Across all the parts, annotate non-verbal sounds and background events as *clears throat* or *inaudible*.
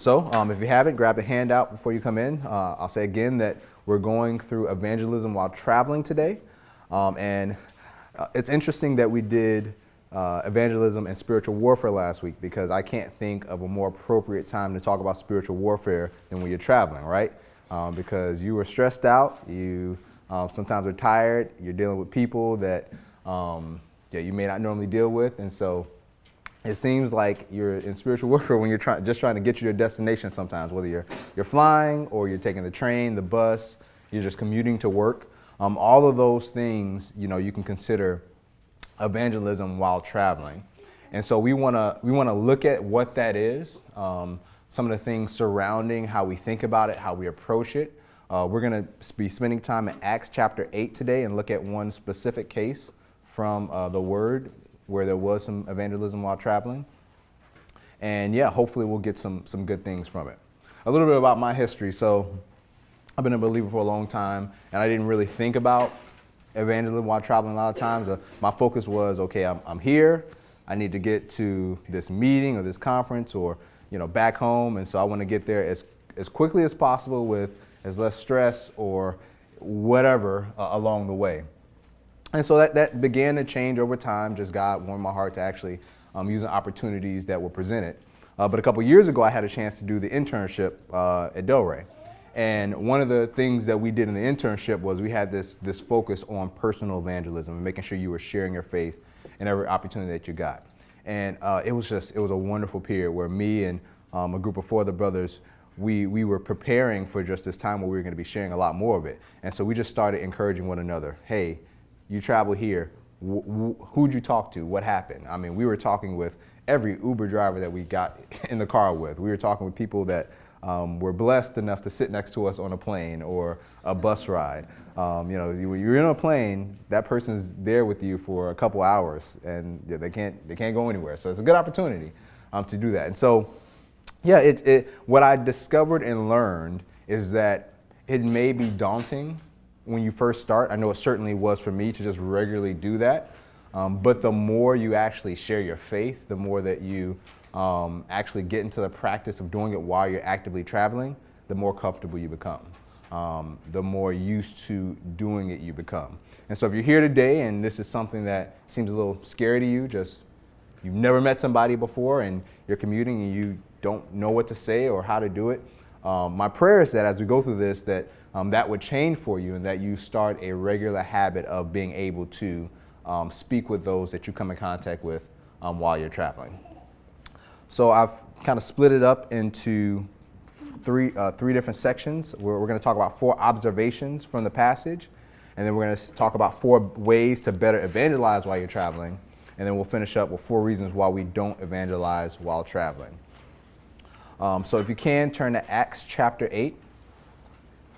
So, um, if you haven't, grab a handout before you come in. Uh, I'll say again that we're going through evangelism while traveling today. Um, and uh, it's interesting that we did uh, evangelism and spiritual warfare last week because I can't think of a more appropriate time to talk about spiritual warfare than when you're traveling, right? Um, because you are stressed out, you um, sometimes are tired, you're dealing with people that um, yeah, you may not normally deal with, and so it seems like you're in spiritual warfare when you're trying, just trying to get to your destination sometimes, whether you're, you're flying or you're taking the train, the bus, you're just commuting to work. Um, all of those things, you know, you can consider evangelism while traveling. And so we want to we want to look at what that is, um, some of the things surrounding how we think about it, how we approach it. Uh, we're going to be spending time in Acts chapter 8 today and look at one specific case from uh, the Word where there was some evangelism while traveling. And yeah, hopefully we'll get some, some good things from it. A little bit about my history. So I've been a believer for a long time, and I didn't really think about evangelism while traveling a lot of times. Uh, my focus was, okay, I'm, I'm here. I need to get to this meeting or this conference or, you know, back home. And so I want to get there as, as quickly as possible with as less stress or whatever uh, along the way. And so that, that began to change over time. Just God warmed my heart to actually um, using opportunities that were presented. Uh, but a couple years ago, I had a chance to do the internship uh, at Delray. And one of the things that we did in the internship was we had this, this focus on personal evangelism and making sure you were sharing your faith in every opportunity that you got. And uh, it was just, it was a wonderful period where me and um, a group of four other brothers, we, we were preparing for just this time where we were going to be sharing a lot more of it. And so we just started encouraging one another. Hey, you travel here. who'd you talk to? What happened? I mean, we were talking with every Uber driver that we got *laughs* in the car with. We were talking with people that um, were blessed enough to sit next to us on a plane or a bus ride. Um, you know, when you're in a plane, that person's there with you for a couple hours, and they can't they can't go anywhere. So it's a good opportunity um, to do that. And so, yeah, it, it, what I discovered and learned is that it may be daunting when you first start. I know it certainly was for me to just regularly do that. Um, but the more you actually share your faith, the more that you um, actually get into the practice of doing it while you're actively traveling, the more comfortable you become. Um, the more used to doing it you become. And so if you're here today and this is something that seems a little scary to you, just you've never met somebody before and you're commuting and you don't know what to say or how to do it, um, my prayer is that as we go through this, that um, that would change for you and that you start a regular habit of being able to um, speak with those that you come in contact with um, while you're traveling. So I've kind of split it up into three, uh, three different sections. We're, we're going to talk about four observations from the passage, and then we're going to talk about four ways to better evangelize while you're traveling, and then we'll finish up with four reasons why we don't evangelize while traveling. Um, so if you can, turn to Acts chapter 8,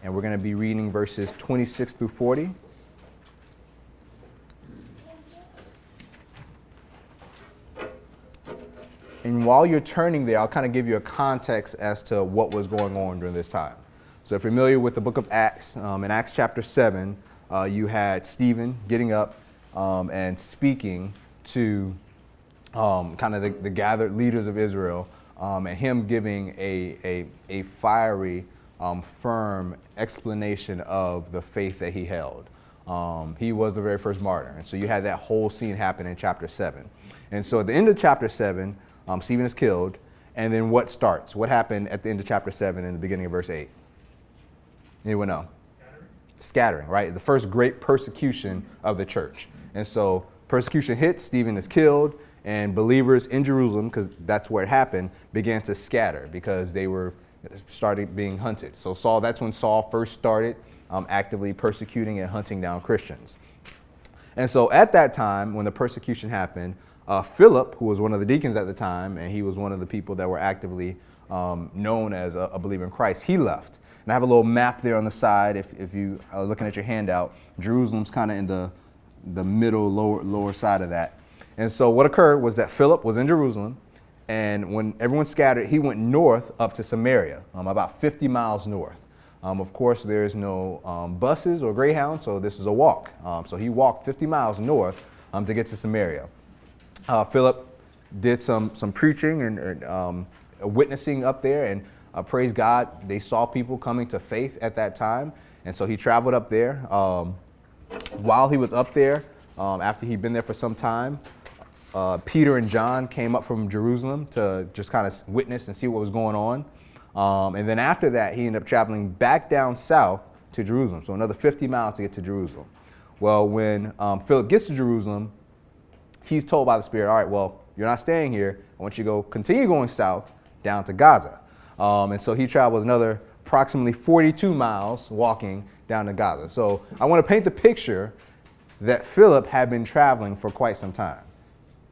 and we're going to be reading verses 26 through 40. And while you're turning there, I'll kind of give you a context as to what was going on during this time. So, if you're familiar with the book of Acts, um, in Acts chapter 7, uh, you had Stephen getting up um, and speaking to um, kind of the, the, gathered leaders of Israel um, and him giving a, a, a fiery, um, firm explanation of the faith that he held. Um, he was the very first martyr. And so you had that whole scene happen in chapter 7. And so at the end of chapter 7, um, Stephen is killed, and then what starts? What happened at the end of chapter 7 and the beginning of verse 8? Anyone know? Scattering. Scattering, right? The first great persecution of the church. And so persecution hits, Stephen is killed, and believers in Jerusalem, because that's where it happened, began to scatter because they were started being hunted. So Saul, that's when Saul first started um, actively persecuting and hunting down Christians. And so at that time, when the persecution happened, uh, Philip, who was one of the deacons at the time, and he was one of the people that were actively um, known as a, a, believer in Christ, he left. And I have a little map there on the side. If, if you are looking at your handout, Jerusalem's kind of in the, the middle, lower, lower side of that. And so what occurred was that Philip was in Jerusalem, and when everyone scattered, he went north up to Samaria, um, about 50 miles north. Um, of course, there's no um, buses or Greyhound, so this was a walk. Um, so he walked 50 miles north um, to get to Samaria uh, Philip did some, some preaching and, and um, witnessing up there, and uh, praise God, they saw people coming to faith at that time. And so he traveled up there. While he was up there, after he'd been there for some time, uh, Peter and John came up from Jerusalem to just kind of witness and see what was going on. Um, and then after that, he ended up traveling back down south to Jerusalem, so another 50 miles to get to Jerusalem. Well, when um, Philip gets to Jerusalem, he's told by the Spirit, all right, well, you're not staying here. I want you to go continue going south down to Gaza. Um, and so he travels another approximately 42 miles walking down to Gaza. So I want to paint the picture that Philip had been traveling for quite some time.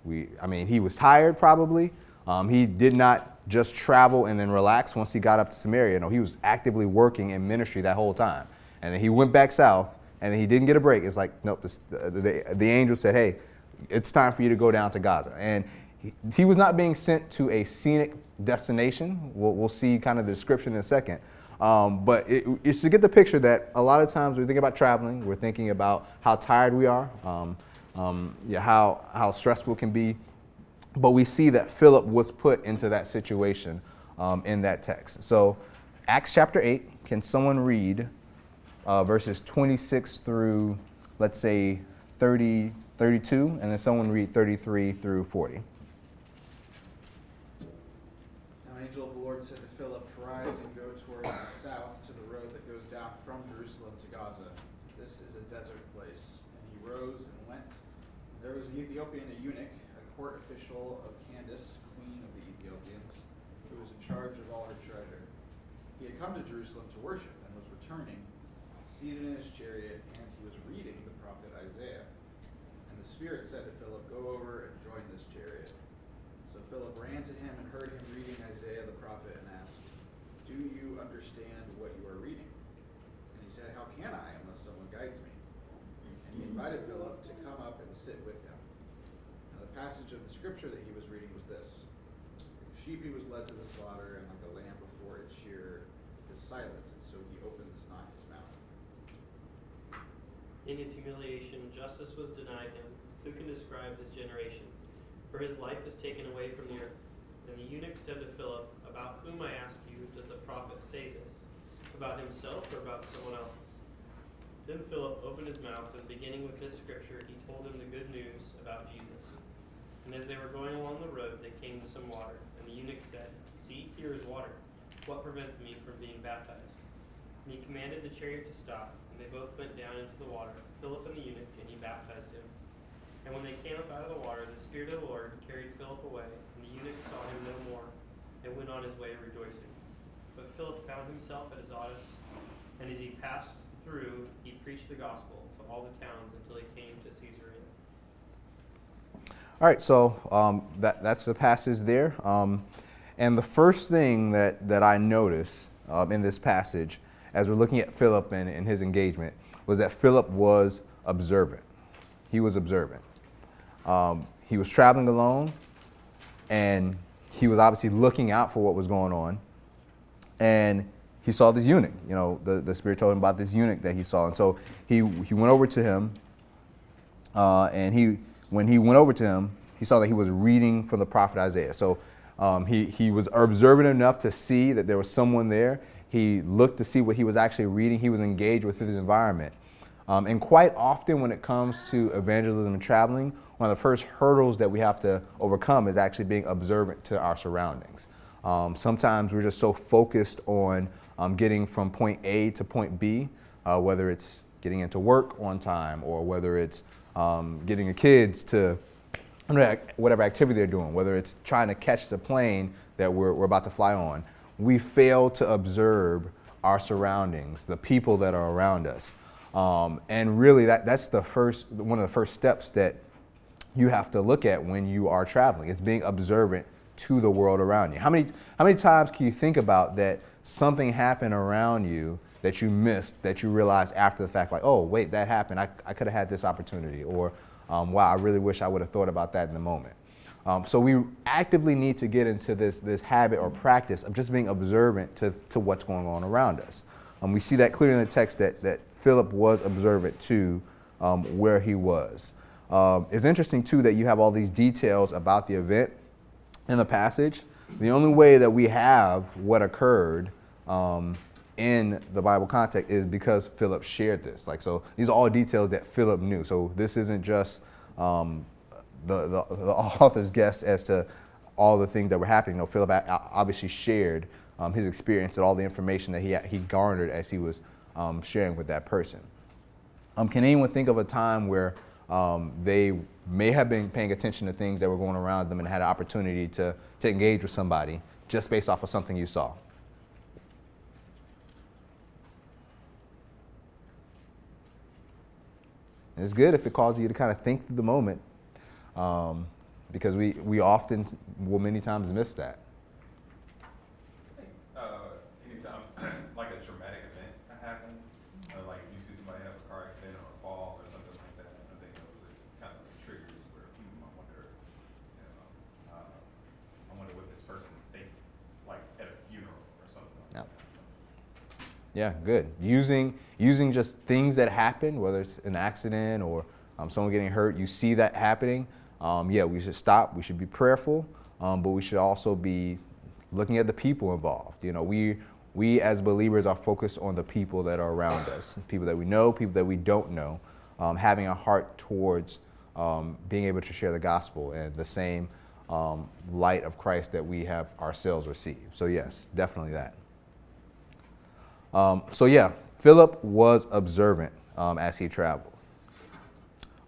We, I mean, he was tired probably. Um, he did not just travel and then relax once he got up to Samaria. No, he was actively working in ministry that whole time. And then he went back south and then he didn't get a break. It's like, nope, this, the, the, the angel said, hey, it's time for you to go down to Gaza. And he, he was not being sent to a scenic destination. We'll, we'll see kind of the description in a second. Um, but it, it's to get the picture that a lot of times we think about traveling, we're thinking about how tired we are, um, um, yeah, how, how stressful it can be. But we see that Philip was put into that situation um, in that text. So, Acts chapter 8, can someone read uh, verses 26 through, let's say, 30, 32, and then someone read 33 through 40? Ethiopian eunuch, a court official of Candace, queen of the Ethiopians, who was in charge of all her treasure. He had come to Jerusalem to worship and was returning, seated in his chariot, and he was reading the prophet Isaiah. And the Spirit said to Philip, Go over and join this chariot. So Philip ran to him and heard him reading Isaiah the prophet and asked, Do you understand what you are reading? And he said, How can I unless someone guides me? And he invited Philip to come up and sit with him Now, the passage of the scripture that he was reading was this sheep he was led to the slaughter, and like a lamb before its shearer is silent, and so he opens not his mouth. In his humiliation, justice was denied him. Who can describe his generation? For his life is taken away from the earth. Then the eunuch said to Philip, About whom, I ask you, does the prophet say this? About himself or about someone else? Then Philip opened his mouth, and beginning with this scripture, he told him the good news about Jesus. And as they were going along the road, they came to some water. And the eunuch said, See, here is water. What prevents me from being baptized? And he commanded the chariot to stop, and they both went down into the water, Philip and the eunuch, and he baptized him. And when they came up out of the water, the Spirit of the Lord carried Philip away, and the eunuch saw him no more, and went on his way rejoicing. But Philip found himself at Azotus, and as he passed through, he preached the gospel to all the towns until he came to Caesarea. All right, so um, that, that's the passage there. Um, and the first thing that, that I notice um, in this passage, as we're looking at Philip and, and his engagement, was that Philip was observant. He was observant. Um, he was traveling alone, and he was obviously looking out for what was going on. And he saw this eunuch. You know, the, the Spirit told him about this eunuch that he saw. And so he, he went over to him, uh, and he when he went over to him, he saw that he was reading from the prophet Isaiah. So um, he, he was observant enough to see that there was someone there. He looked to see what he was actually reading. He was engaged with his environment. Um, and quite often, when it comes to evangelism and traveling, one of the first hurdles that we have to overcome is actually being observant to our surroundings. Um, sometimes we're just so focused on um, getting from point A to point B, uh, whether it's getting into work on time or whether it's um, getting the kids to whatever activity they're doing, whether it's trying to catch the plane that we're, we're about to fly on. We fail to observe our surroundings, the people that are around us. Um, and really, that, that's the first, one of the first steps that you have to look at when you are traveling. It's being observant to the world around you. How many, how many times can you think about that something happened around you that you missed that you realized after the fact, like, oh, wait, that happened. I, I could have had this opportunity. Or, um, wow, I really wish I would have thought about that in the moment. Um, so we actively need to get into this, this habit or practice of just being observant to, to what's going on around us. Um, we see that clearly in the text that, that Philip was observant to um, where he was. Um, it's interesting, too, that you have all these details about the event in the passage. the only way that we have what occurred um, in the Bible context is because Philip shared this. Like, so these are all details that Philip knew. So this isn't just um, the, the, the, *laughs* author's guess as to all the things that were happening. No, Philip obviously shared um, his experience and all the information that he, he garnered as he was um, sharing with that person. Um, can anyone think of a time where um, they may have been paying attention to things that were going around them and had an opportunity to, to engage with somebody just based off of something you saw? It's good if it causes you to kind of think through the moment um, because we, we often will many times miss that. Anytime *clears throat* like a dramatic event happens, like if you see somebody have a car accident or fall or something like that, I think those are kind of like triggers where people might wonder, you know, I wonder what this person is thinking like at a funeral or something like that or something. Yeah, good. Using using just things that happen, whether it's an accident or um, someone getting hurt, you see that happening. Um, yeah, we should stop. We should be prayerful, um, but we should also be looking at the people involved. You know, we we as believers are focused on the people that are around us, people that we know, people that we don't know, um, having a heart towards um, being able to share the gospel and the same um, light of Christ that we have ourselves received. So yes, definitely that. So, yeah, Philip was observant um, as he traveled.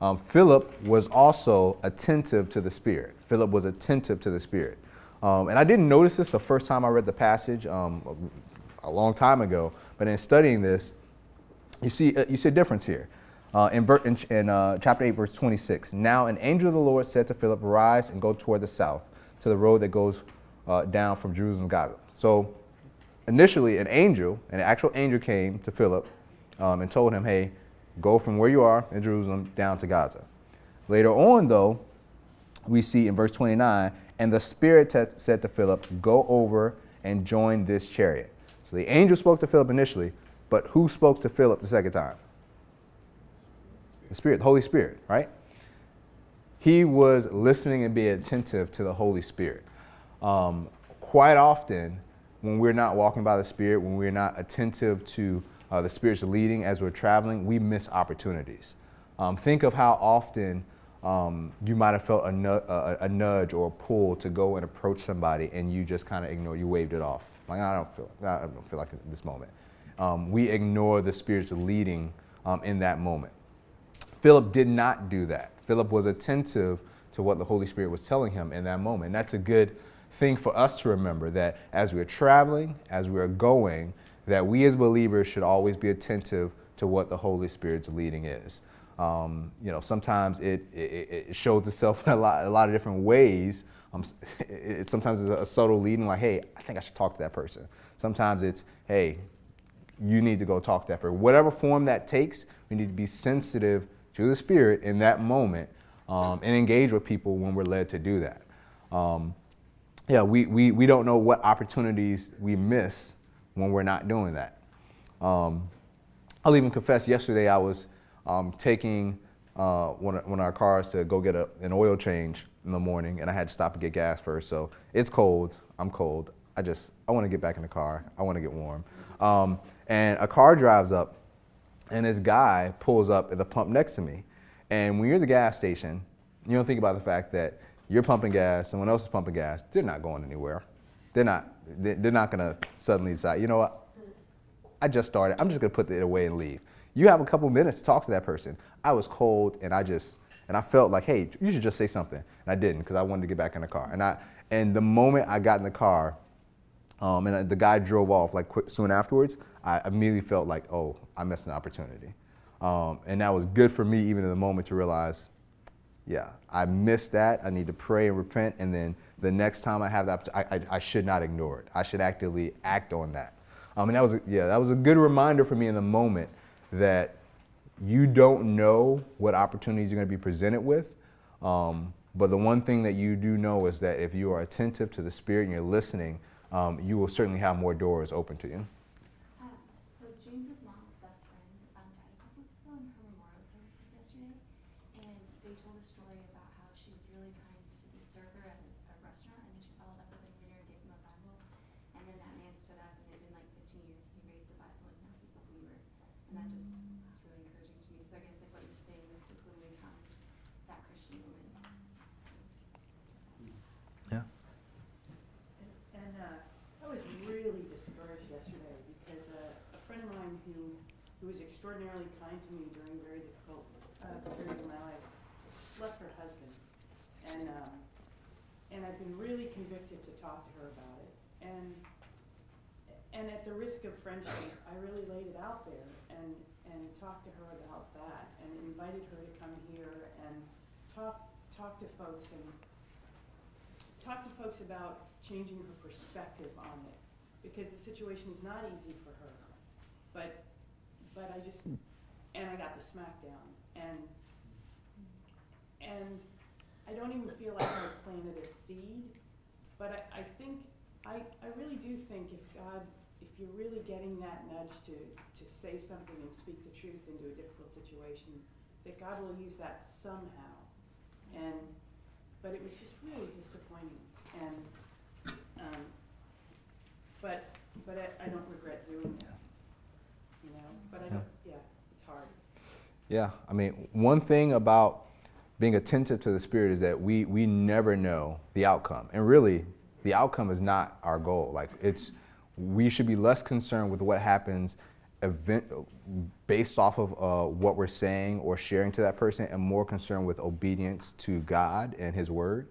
Um, Philip was also attentive to the Spirit. Philip was attentive to the Spirit. Um, and I didn't notice this the first time I read the passage um, a long time ago, but in studying this, you see, uh, you see a difference here. Uh, in, ver- in, in uh, chapter 8, verse 26, now an angel of the Lord said to Philip, Rise and go toward the south to the road that goes uh, down from Jerusalem to Gaza. So initially an angel, an actual angel came to Philip um, and told him, hey, go from where you are in Jerusalem down to Gaza. Later on, though, we see in verse 29, and the Spirit t- said to Philip, go over and join this chariot. So the angel spoke to Philip initially, but who spoke to Philip the second time? The Spirit, the Holy Spirit, right? He was listening and being attentive to the Holy Spirit. Um, quite often, when we're not walking by the Spirit, when we're not attentive to uh, the Spirit's leading as we're traveling, we miss opportunities. Um, think of how often um, you might have felt a, nu- a, a, nudge or a pull to go and approach somebody, and you just kind of ignore. You waved it off. Like I don't feel. I don't feel like this moment. Um, we ignore the Spirit's leading um, in that moment. Philip did not do that. Philip was attentive to what the Holy Spirit was telling him in that moment. And that's a good thing for us to remember that as we're traveling, as we're going, that we as believers should always be attentive to what the Holy Spirit's leading is. Um, you know, sometimes it, it, it, shows itself in *laughs* a lot, a lot of different ways. Um, it, *laughs* it, sometimes it's a subtle leading, like, hey, I think I should talk to that person. Sometimes it's, hey, you need to go talk to that person. Whatever form that takes, we need to be sensitive to the Spirit in that moment um, and engage with people when we're led to do that. Um, yeah, we, we, we don't know what opportunities we miss when we're not doing that. Um, I'll even confess, yesterday I was um, taking uh, one, of, one of our cars to go get a, an oil change in the morning, and I had to stop and get gas first. So it's cold. I'm cold. I just, I want to get back in the car. I want to get warm. Um, and a car drives up, and this guy pulls up at the pump next to me. And when you're at the gas station, you don't think about the fact that you're pumping gas, someone else is pumping gas, they're not going anywhere. They're not, they're not gonna suddenly decide, you know what, I just started, I'm just gonna put it away and leave. You have a couple minutes to talk to that person. I was cold and I just, and I felt like, hey, you should just say something. And I didn't because I wanted to get back in the car. And I, and the moment I got in the car, um, and the guy drove off like quick, soon afterwards, I immediately felt like, oh, I missed an opportunity. Um, and that was good for me even in the moment to realize yeah, I missed that. I need to pray and repent. And then the next time I have that, I, I, I should not ignore it. I should actively act on that. Um, and that was, a, yeah, that was a good reminder for me in the moment that you don't know what opportunities you're going to be presented with. Um, but the one thing that you do know is that if you are attentive to the Spirit and you're listening, um, you will certainly have more doors open to you. they told a story about how she was really kind to the server at a, a restaurant, and then she followed up with a dinner gift And that just is really encouraging to me. So I guess like what you're saying, it's like when we encounter that Christian woman. Yeah. And uh, I was really discouraged yesterday because uh, a friend of mine who, who was extraordinarily kind to me during a very difficult uh, period of my life just left her husband. And, um, and I've been really convicted to talk to her about it. And, and at the risk of friendship, I really laid it out there and, and talked to her about that and invited her to come here and talk, talk to folks and talk to folks about changing her perspective on it because the situation is not easy for her. But but I just and I got the smackdown and and I don't even feel like I planted a seed, but I, I think I, I really do think if God if you're really getting that nudge to, to say something and speak the truth into a difficult situation, that God will use that somehow. And but it was just really disappointing. And um, but but I, I don't regret doing it. You know, but I don't. Yeah, it's hard. Yeah, I mean, one thing about being attentive to the Spirit is that we we never know the outcome, and really, the outcome is not our goal. Like it's, we should be less concerned with what happens, event based off of uh, what we're saying or sharing to that person, and more concerned with obedience to God and His Word,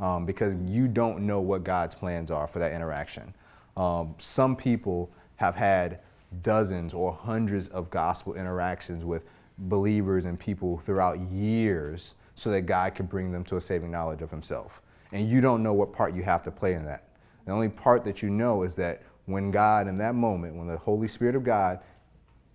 um, because you don't know what God's plans are for that interaction. Um, some people have had dozens or hundreds of gospel interactions with believers and people throughout years so that God could bring them to a saving knowledge of Himself. And you don't know what part you have to play in that. The only part that you know is that when God, in that moment, when the Holy Spirit of God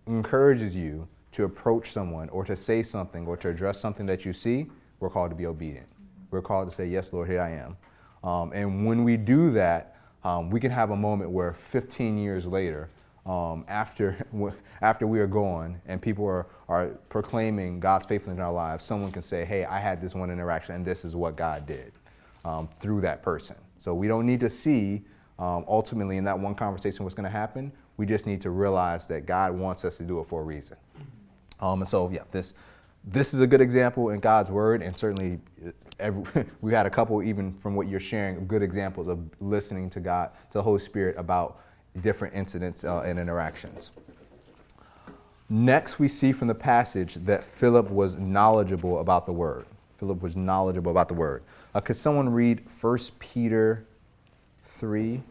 encourages you to approach someone or to say something or to address something that you see, we're called to be obedient. We're called to say, Yes, Lord, here I am. Um, and when we do that, um, we can have a moment where 15 years later, um, after, *laughs* after we are gone and people are, are proclaiming God's faithfulness in our lives, someone can say, Hey, I had this one interaction and this is what God did um, through that person. So we don't need to see um, ultimately in that one conversation what's going to happen. We just need to realize that God wants us to do it for a reason. Um, and so, yeah, this this is a good example in God's word, and certainly uh, every, *laughs* we had a couple, even from what you're sharing, good examples of listening to God, to the Holy Spirit about different incidents uh, and interactions. Next, we see from the passage that Philip was knowledgeable about the word. Philip was knowledgeable about the word. Uh, could someone read 1 Peter 3?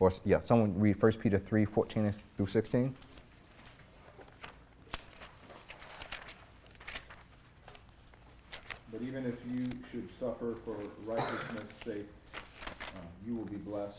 Or, yeah, someone read 1 Peter 3 14 through 16? But even if you should suffer for righteousness' sake, uh, you will be blessed.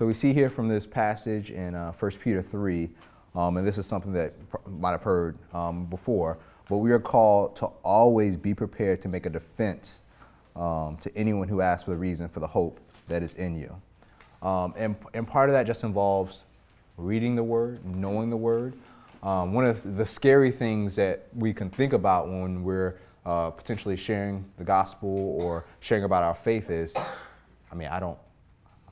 So we see here from this passage in uh, 1 Peter 3, um, and this is something that might have heard um, before, but we are called to always be prepared to make a defense um, to anyone who asks for the reason for the hope that is in you. Um, and, and part of that just involves reading the word, knowing the word. Um, one of the scary things that we can think about when we're uh, potentially sharing the gospel or sharing about our faith is, I mean, I don't,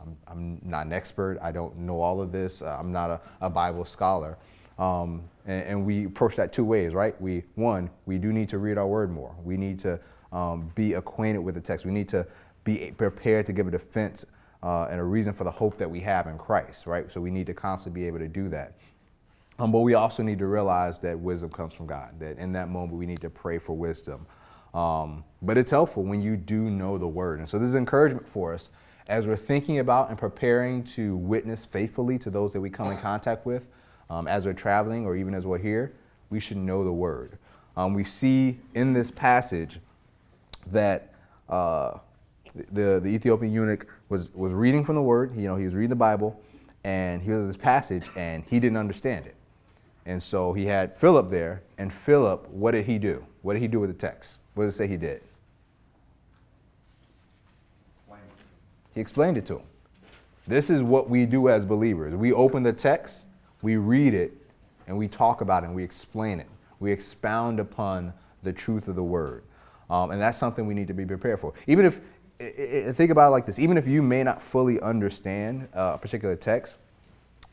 I'm, I'm not an expert. I don't know all of this. Uh, I'm not a, a Bible scholar. Um, and, and, we approach that two ways, right? We, one, we do need to read our word more. We need to um, be acquainted with the text. We need to be prepared to give a defense uh, and a reason for the hope that we have in Christ, right? So we need to constantly be able to do that. Um, but we also need to realize that wisdom comes from God, that in that moment we need to pray for wisdom. Um, but it's helpful when you do know the word. And so this is encouragement for us as we're thinking about and preparing to witness faithfully to those that we come in contact with, um, as we're traveling or even as we're here, we should know the word. Um, we see in this passage that uh, the, the Ethiopian eunuch was, was reading from the word, you know, he was reading the Bible, and he was this passage, and he didn't understand it. And so he had Philip there, and Philip, what did he do? What did he do with the text? What does it say he did? He explained it to him. This is what we do as believers. We open the text, we read it, and we talk about it, and we explain it. We expound upon the truth of the word. Um, and that's something we need to be prepared for. Even if, think about it like this even if you may not fully understand uh, a particular text,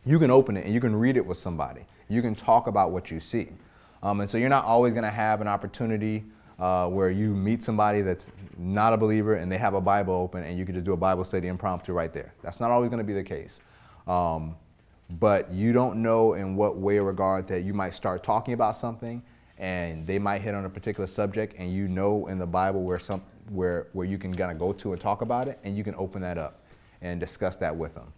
you can open it and you can read it with somebody. You can talk about what you see. Um, and so you're not always going to have an opportunity uh, where you meet somebody that's not a believer and they have a Bible open and you can just do a Bible study impromptu right there. That's not always going to be the case. Um, but you don't know in what way or regard that you might start talking about something and they might hit on a particular subject and you know in the Bible where some where where you can kind of go to and talk about it and you can open that up and discuss that with them.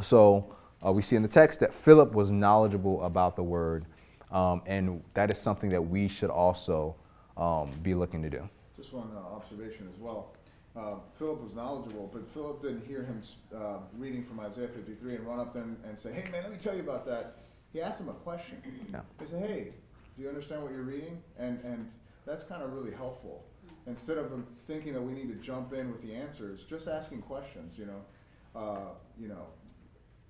So uh, we see in the text that Philip was knowledgeable about the word, um, and that is something that we should also um, be looking to do. Just one uh, observation as well. Uh, Philip was knowledgeable, but Philip didn't hear him uh, reading from Isaiah 53 and run up and, and say, "Hey man, let me tell you about that." He asked him a question. Yeah. He said, "Hey, do you understand what you're reading?" And and that's kind of really helpful. Instead of thinking that we need to jump in with the answers, just asking questions. You know, uh, you know,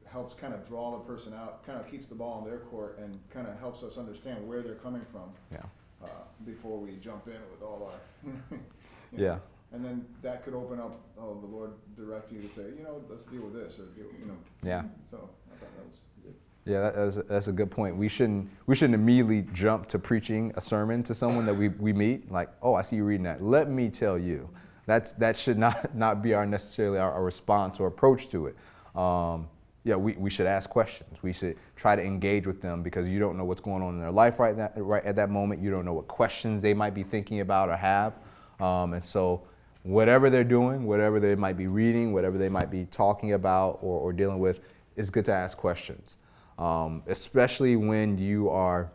helps kind of draw the person out, kind of keeps the ball in their court, and kind of helps us understand where they're coming from Yeah. Uh, before we jump in with all our. *laughs* you know. Yeah. And then that could open up, oh, the Lord direct you to say, you know, let's deal with this, or deal, you know. Yeah. So I thought that was good. Yeah, that, that's, a, that's a good point. We shouldn't we shouldn't immediately jump to preaching a sermon to someone that we, we meet. Like, oh, I see you reading that. Let me tell you. That's that should not *laughs* not be our necessarily our, our response or approach to it. Um, yeah, we, we should ask questions. We should try to engage with them because you don't know what's going on in their life right, that, right at that moment. You don't know what questions they might be thinking about or have. Um, and so, whatever they're doing, whatever they might be reading, whatever they might be talking about or, or dealing with, it's good to ask questions. Um, especially when you are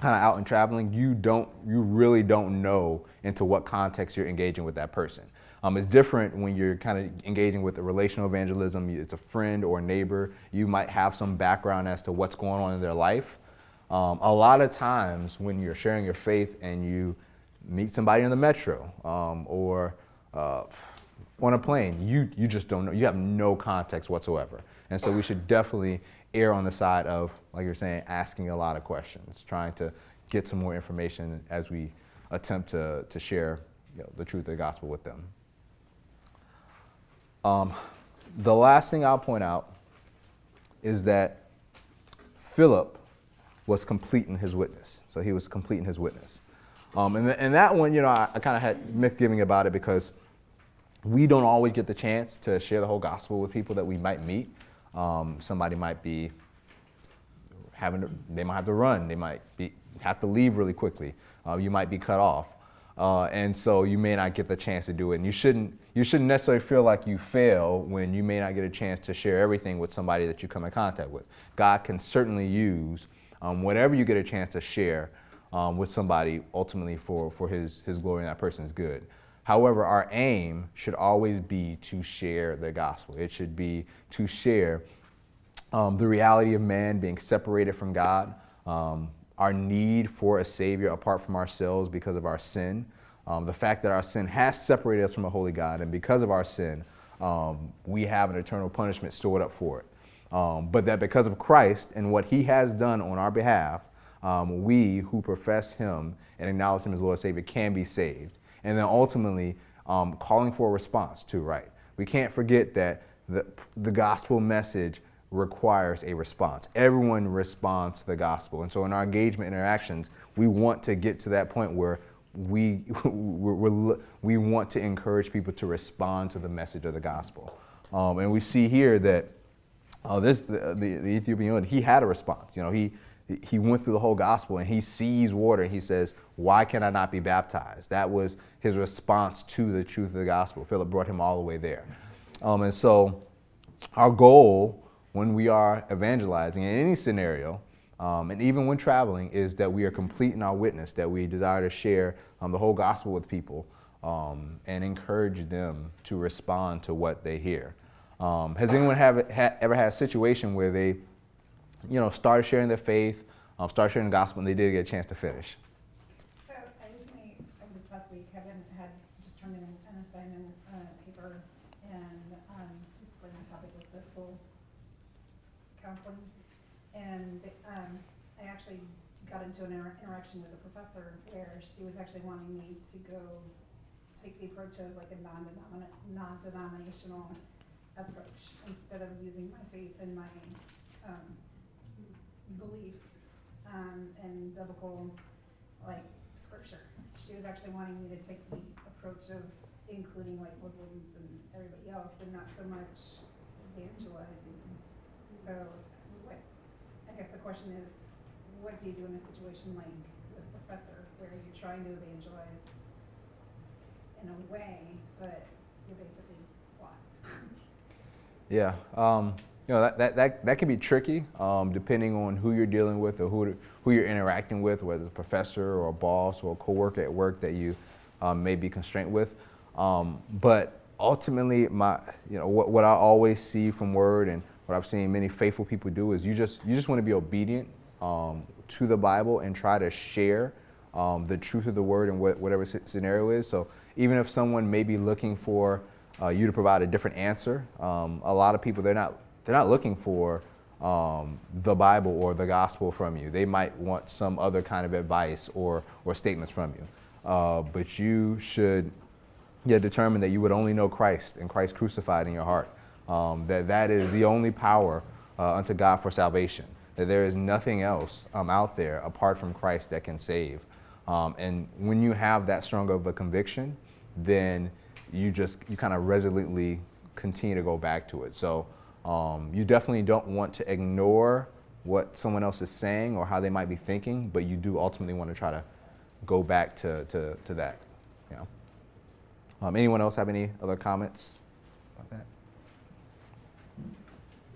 kind of out and traveling, you don't, you really don't know into what context you're engaging with that person. Um, it's different when you're kind of engaging with a relational evangelism. It's a friend or a neighbor. You might have some background as to what's going on in their life. Um, a lot of times when you're sharing your faith and you meet somebody in the metro um, or uh, on a plane, you, you just don't know. You have no context whatsoever. And so we should definitely err on the side of, like you're saying, asking a lot of questions, trying to get some more information as we attempt to, to share you know, the truth of the gospel with them. Um, the last thing I'll point out is that Philip was completing his witness. So he was completing his witness. Um, and, th- and that one, you know, I, I kind of had misgiving about it because we don't always get the chance to share the whole gospel with people that we might meet. Um, somebody might be having to, they might have to run, they might be, have to leave really quickly, uh, you might be cut off. Uh, and so you may not get the chance to do it. And you shouldn't, you shouldn't necessarily feel like you fail when you may not get a chance to share everything with somebody that you come in contact with. God can certainly use um, whatever you get a chance to share um, with somebody ultimately for, for his, his glory and that person's good. However, our aim should always be to share the gospel. It should be to share um, the reality of man being separated from God, um, our need for a Savior apart from ourselves because of our sin, um, the fact that our sin has separated us from a holy God, and because of our sin, um, we have an eternal punishment stored up for it. Um, but that because of Christ and what He has done on our behalf, um, we who profess Him and acknowledge Him as Lord and Savior can be saved. And then ultimately, um, calling for a response to, right? We can't forget that the, the gospel message requires a response. Everyone responds to the gospel. And so in our engagement interactions, we want to get to that point where we, *laughs* we're, want to encourage people to respond to the message of the gospel. Um, and we see here that uh, this, the, the, the Ethiopian, he had a response. You know, he, he went through the whole gospel and he sees water and he says, Why can I not be baptized? That was his response to the truth of the gospel. Philip brought him all the way there. Um, and so, our goal when we are evangelizing in any scenario, um, and even when traveling, is that we are complete in our witness, that we desire to share um, the whole gospel with people um, and encourage them to respond to what they hear. Um, has anyone have, ha, ever had a situation where they, you know, started sharing their faith, um, start sharing the gospel, and they didn't get a chance to finish. So I recently, over this past week, Kevin had just turned in an assignment, uh, paper, and, um, basically my topic was biblical counseling. And, um, I actually got into an inter- interaction with a professor where she was actually wanting me to go take the approach of like a non-denomin- non-denominational approach, instead of using my faith and my, um, beliefs, um, and biblical like scripture. She was actually wanting me to take the approach of including like Muslims and everybody else and not so much evangelizing. So guess the question is, what do you do in a situation like with a professor where you're trying to evangelize in a way, but you're basically blocked? *laughs* Yeah, um, you know that, that, that, that can be tricky um, depending on who you're dealing with or who, who you're interacting with, whether it's a professor or a boss or a coworker at work that you um, may be constrained with. Um, but ultimately, my you know what, what I always see from Word and what I've seen many faithful people do is you just you just want to be obedient um, to the Bible and try to share um, the truth of the Word and what, whatever sce- scenario is. So even if someone may be looking for uh, you to provide a different answer. Um, a lot of people they're not they're not looking for um, the Bible or the gospel from you. They might want some other kind of advice or or statements from you. Uh, but you should yeah, determine that you would only know Christ and Christ crucified in your heart. Um, that that is the only power uh, unto God for salvation. That there is nothing else um, out there apart from Christ that can save. Um, and when you have that strong of a conviction, then you just you kind of resolutely continue to go back to it. So um, you definitely don't want to ignore what someone else is saying or how they might be thinking, but you do ultimately want to try to go back to, to, to that. Yeah. Um, anyone else have any other comments about that?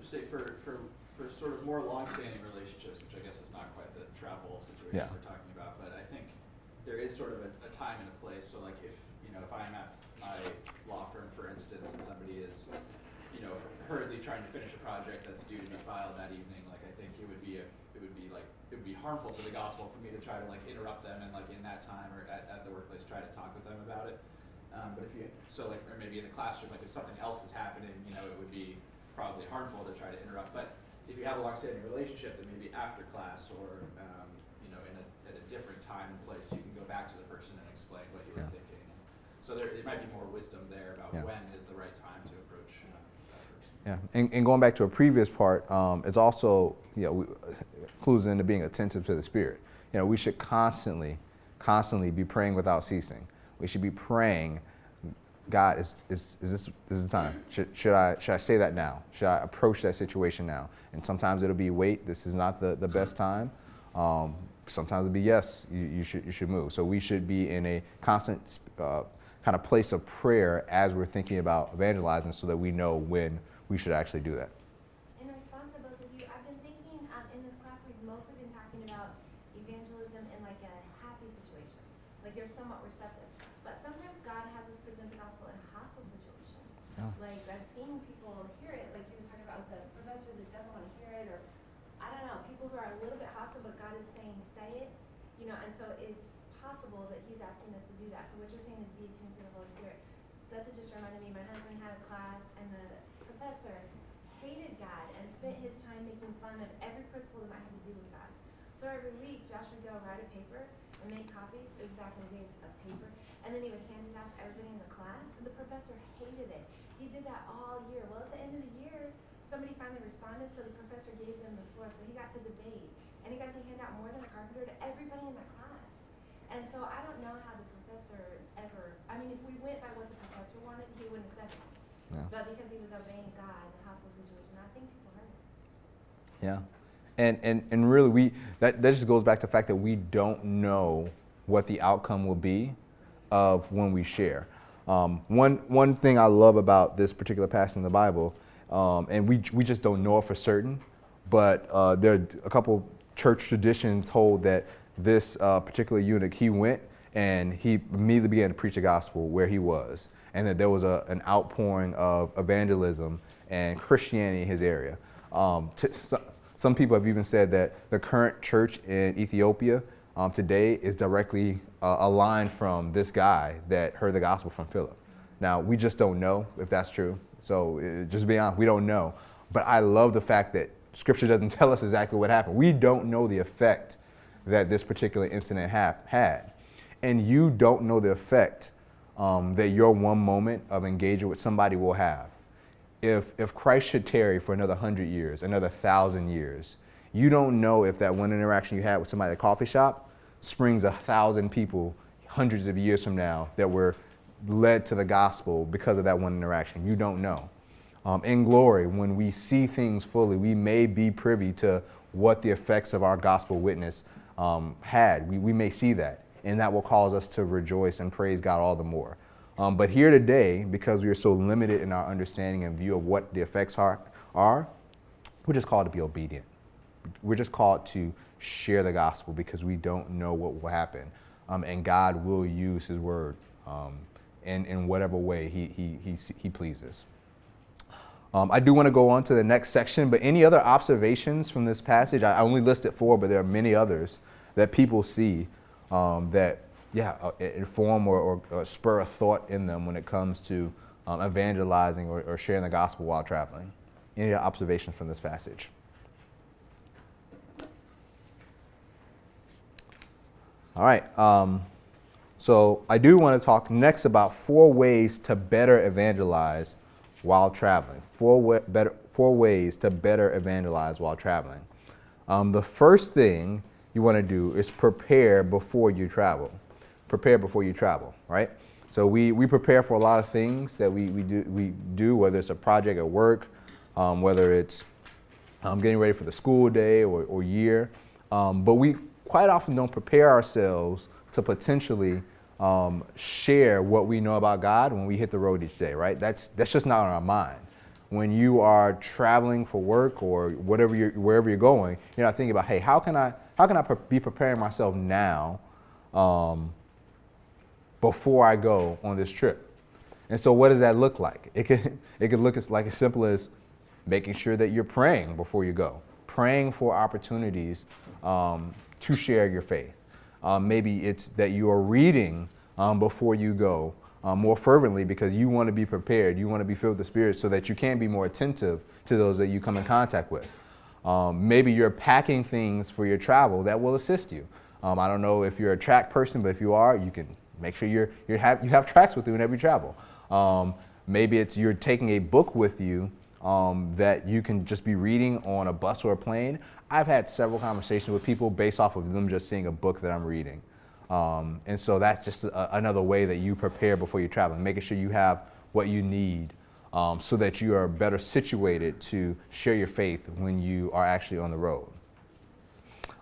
Just say for, for, for sort of more long-standing relationships, which I guess is not quite the travel situation Yeah. we're talking about, but I think there is sort of a, a time and a place. So like if, you know, if I'm at my law firm, for instance, and somebody is, you know, hurriedly trying to finish a project that's due to be filed that evening, like I think it would be a, it would be like, it would be harmful to the gospel for me to try to like interrupt them and like in that time or at, at the workplace, try to talk with them about it. Um, but if you, so like, or maybe in the classroom, like if something else is happening, you know, it would be probably harmful to try to interrupt. But if you have a long-standing relationship, then maybe after class or, um, you know, in a, at a different time and place, you can go back to the person and explain what you were Yeah. thinking. So there, it might be more wisdom there about Yeah. when is the right time to approach uh, that person. Yeah, and, and going back to a previous part, um, it's also you know we, clues into being attentive to the Spirit. You know, we should constantly, constantly be praying without ceasing. We should be praying. God, is, is, is this this is the time? Should, should I should I say that now? Should I approach that situation now? And sometimes it'll be wait. This is not the, the best time. Um, sometimes it'll be yes. You, you should you should move. So we should be in a constant uh, kind of place of prayer as we're thinking about evangelizing, so that we know when we should actually do that. In response to both of you, I've been thinking, um, in this class, we've mostly been talking about evangelism in like a happy situation. Like you're somewhat receptive. But sometimes God has us present the gospel in a hostile situation. Yeah. Like I've seen people hear it, like you were talking about with the professor that doesn't want to hear it, or I don't know, people who are a little bit hostile, but God is saying, say it. You know, and so it's possible that He's asking us to do that. So what you're saying is be attuned to the Holy Spirit. Seta just reminded me, my husband had a class, and the professor hated God and spent his time making fun of every principle that might have to do with God. So every week, Josh would go write a paper and make copies. It was back in the days of paper. And then he would hand it out to everybody in the class. And the professor hated it. He did that all year. Well, at the end of the year, somebody finally responded, so the professor gave them the floor. So he got to debate. And he got to hand out more than a carpenter to everybody in the class. And so I don't know how the professor ever, I mean, if we went by what the professor wanted, he wouldn't have said it. Yeah. But because he was obeying God in a hostile situation, I think people heard it. Yeah. And, and, and really, we, that, that just goes back to the fact that we don't know what the outcome will be of when we share. Um, one, one thing I love about this particular passage in the Bible, um, and we, we just don't know it for certain, but uh, there are a couple church traditions hold that this uh, particular eunuch, he went and he immediately began to preach the gospel where he was, and that there was a, an outpouring of evangelism and Christianity in his area. Um, to, so, Some people have even said that the current church in Ethiopia um, today is directly uh, aligned from this guy that heard the gospel from Philip. Now, we just don't know if that's true. So, uh, just be honest, we don't know. But I love the fact that scripture doesn't *laughs* tell us exactly what happened. We don't know the effect that this particular incident ha- had. And you don't know the effect um, that your one moment of engaging with somebody will have. If, if Christ should tarry for another hundred years, another thousand years, you don't know if that one interaction you had with somebody at a coffee shop springs a thousand people hundreds of years from now that were led to the gospel because of that one interaction. You don't know. Um, in glory, when we see things fully, we may be privy to what the effects of our gospel witness um, had. We, we may see that, and that will cause us to rejoice and praise God all the more. Um, but here today, because we are so limited in our understanding and view of what the effects are, are, we're just called to be obedient. We're just called to share the gospel because we don't know what will happen. Um, and God will use his word um, in, in whatever way he, he, he, he pleases. Um, I do want to go on to the next section, but any other observations from this passage? I only listed four, but there are many others that people see um, that, yeah, uh, inform or, or, or, spur a thought in them when it comes to um, evangelizing or, or, sharing the gospel while traveling. Any observations from this passage? All right. Um, so I do want to talk next about four ways to better evangelize while traveling. Four, wa- better, four ways to better evangelize while traveling. Um, the first thing you want to do is prepare before you travel. Prepare before you travel, right? So we, we prepare for a lot of things that we, we, do, we do, whether it's a project at work, um, whether it's um, getting ready for the school day or, or year. Um, but we quite often don't prepare ourselves to potentially um, share what we know about God when we hit the road each day, right? That's, that's just not on our mind. When you are traveling for work or whatever you're, wherever you're going, you're not thinking about, hey, how can I, how can I pre- be preparing myself now um, before I go on this trip? And so, what does that look like? It could, *laughs* it could look as, like as simple as making sure that you're praying before you go, praying for opportunities um, to share your faith. Um, maybe it's that you are reading um, before you go um, more fervently because you want to be prepared. You want to be filled with the Spirit so that you can be more attentive to those that you come in contact with. Um, maybe you're packing things for your travel that will assist you. Um, I don't know if you're a tract person, but if you are, you can make sure you're, you have, you have tracts with you whenever you travel. Um, maybe it's you're taking a book with you that you can just be reading on a bus or a plane. I've had several conversations with people based off of them just seeing a book that I'm reading. Um, and so that's just a, another way that you prepare before you travel, making sure you have what you need um, so that you are better situated to share your faith when you are actually on the road.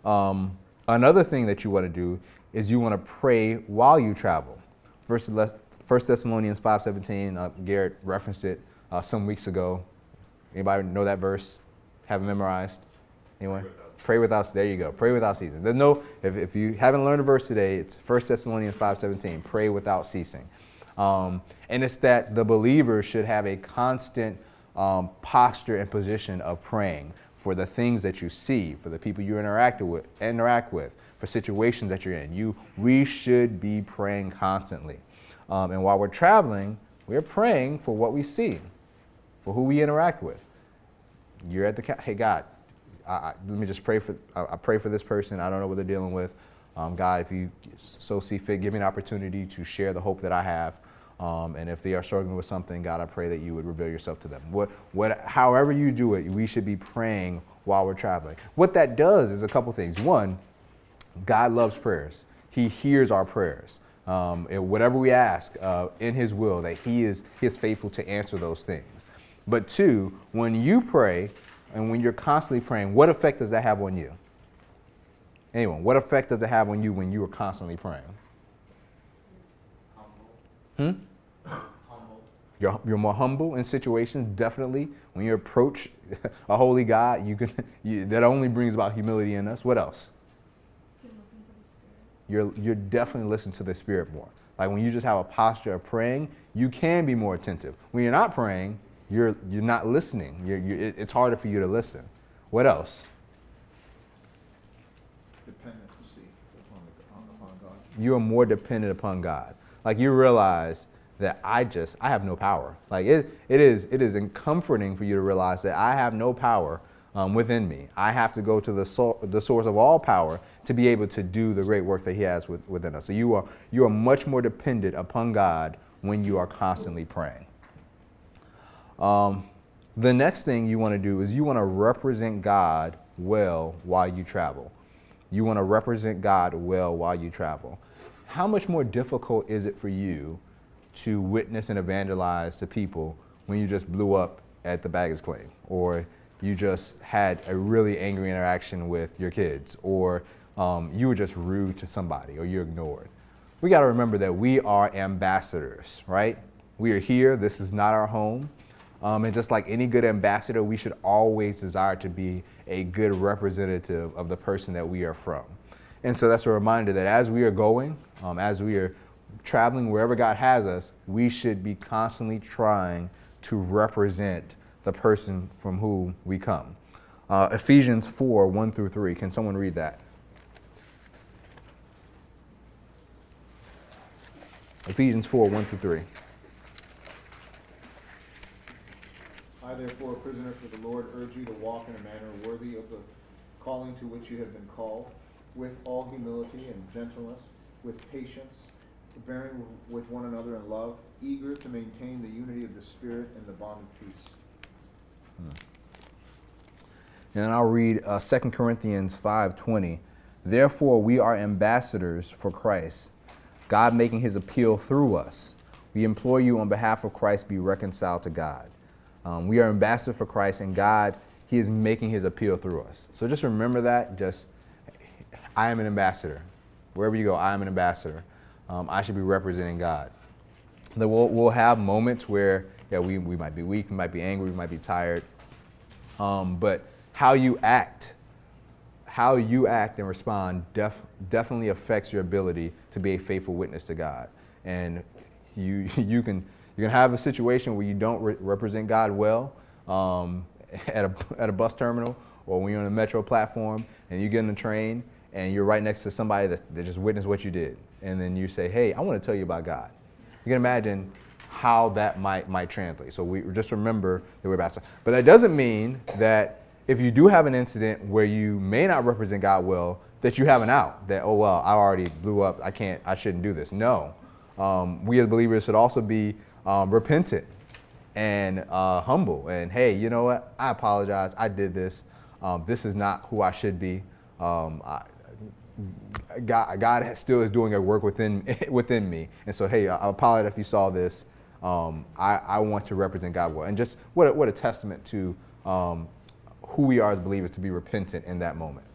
Um, another thing that you want to do is you want to pray while you travel. First, Thessalonians 5.17, uh, Garrett referenced it uh, some weeks ago. Anybody know that verse? Have it memorized? Anyone? Pray without. There you go. Pray without ceasing. There's no. If, if you haven't learned a verse today, it's 1 Thessalonians 5:17. Pray without ceasing. Um, and it's that the believer should have a constant um, posture and position of praying for the things that you see, for the people you interact with, interact with, for situations that you're in. You, we should be praying constantly. Um, and while we're traveling, we're praying for what we see, for who we interact with. You're at the hey God, I, let me just pray for, I, I, pray for this person. I don't know what they're dealing with. Um, God, if you so see fit, give me an opportunity to share the hope that I have. Um, and if they are struggling with something, God, I pray that you would reveal yourself to them. What, what, however you do it, we should be praying while we're traveling. What that does is a couple things. One, God loves prayers. He hears our prayers. Um, whatever we ask uh, in His will, that He is, he is faithful to answer those things. But two, when you pray, and when you're constantly praying, what effect does that have on you? Anyone, what effect does it have on you when you are constantly praying? Humble. Hmm? Humble. You're, you're more humble in situations, definitely. When you approach *laughs* a holy God, you can *laughs* you, that only brings about humility in us. What else? you're, you're definitely listening to the Spirit more. Like when you just have a posture of praying, you can be more attentive. When you're not praying, you're, you're not listening. You're, you're, it, it's harder for you to listen. What else? You are more dependent upon God. Like you realize that I just, I have no power. Like it, it is, it is comforting for you to realize that I have no power um, within me. I have to go to the, so, the source of all power to be able to do the great work that He has with, within us. So you are you are much more dependent upon God when you are constantly praying. Um, the next thing you want to do is you want to represent God well while you travel. You want to represent God well while you travel. How much more difficult is it for you to witness and evangelize to people when you just blew up at the baggage claim or you just had a really angry interaction with your kids or um, you were just rude to somebody or you're ignored? We got to remember that we are ambassadors, right? We are here. This is not our home. Um, and just like any good ambassador, we should always desire to be a good representative of the person that we are from. And so that's a reminder that as we are going, um, as we are traveling wherever God has us, we should be constantly trying to represent the person from whom we come. Uh, Ephesians 4 1 through 3. Can someone read that? Ephesians 4 1 through 3. I, therefore, a prisoner for the Lord, urge you to walk in a manner worthy of the calling to which you have been called, with all humility and gentleness, with patience, bearing with one another in love, eager to maintain the unity of the Spirit and the bond of peace. Hmm. And I'll read uh, 2 Corinthians 5:20. Therefore, we are ambassadors for Christ, God making his appeal through us. We implore you on behalf of Christ, be reconciled to God. Um, we are ambassadors for Christ, and God, He is making His appeal through us. So just remember that. Just, I am an ambassador. Wherever you go, I am an ambassador. Um, I should be representing God. That we'll, we'll have moments where, yeah, we, we might be weak, we might be angry, we might be tired. Um, but how you act, how you act and respond def, definitely affects your ability to be a faithful witness to God. And you, *laughs* you can going to have a situation where you don't re- represent God well um, *laughs* at, a, *laughs* at a bus terminal or when you're on a metro platform and you get on a train and you're right next to somebody that, that just witnessed what you did. And then you say, hey, I want to tell you about God. You can imagine how that might, might translate. So we just remember that we're about to. But that doesn't mean that if you do have an incident where you may not represent God well, that you have an out. That, oh, well, I already blew up. I can't, I shouldn't do this. No. Um, we as believers should also be um, repentant and uh, humble. And hey, you know what? I apologize. I did this. Um, this is not who I should be. Um, I, God, God still is doing a work within *laughs* within me. And so, hey, I apologize if you saw this. Um, I, I, want to represent God well. And just what a, what a testament to um, who we are as believers to be repentant in that moment.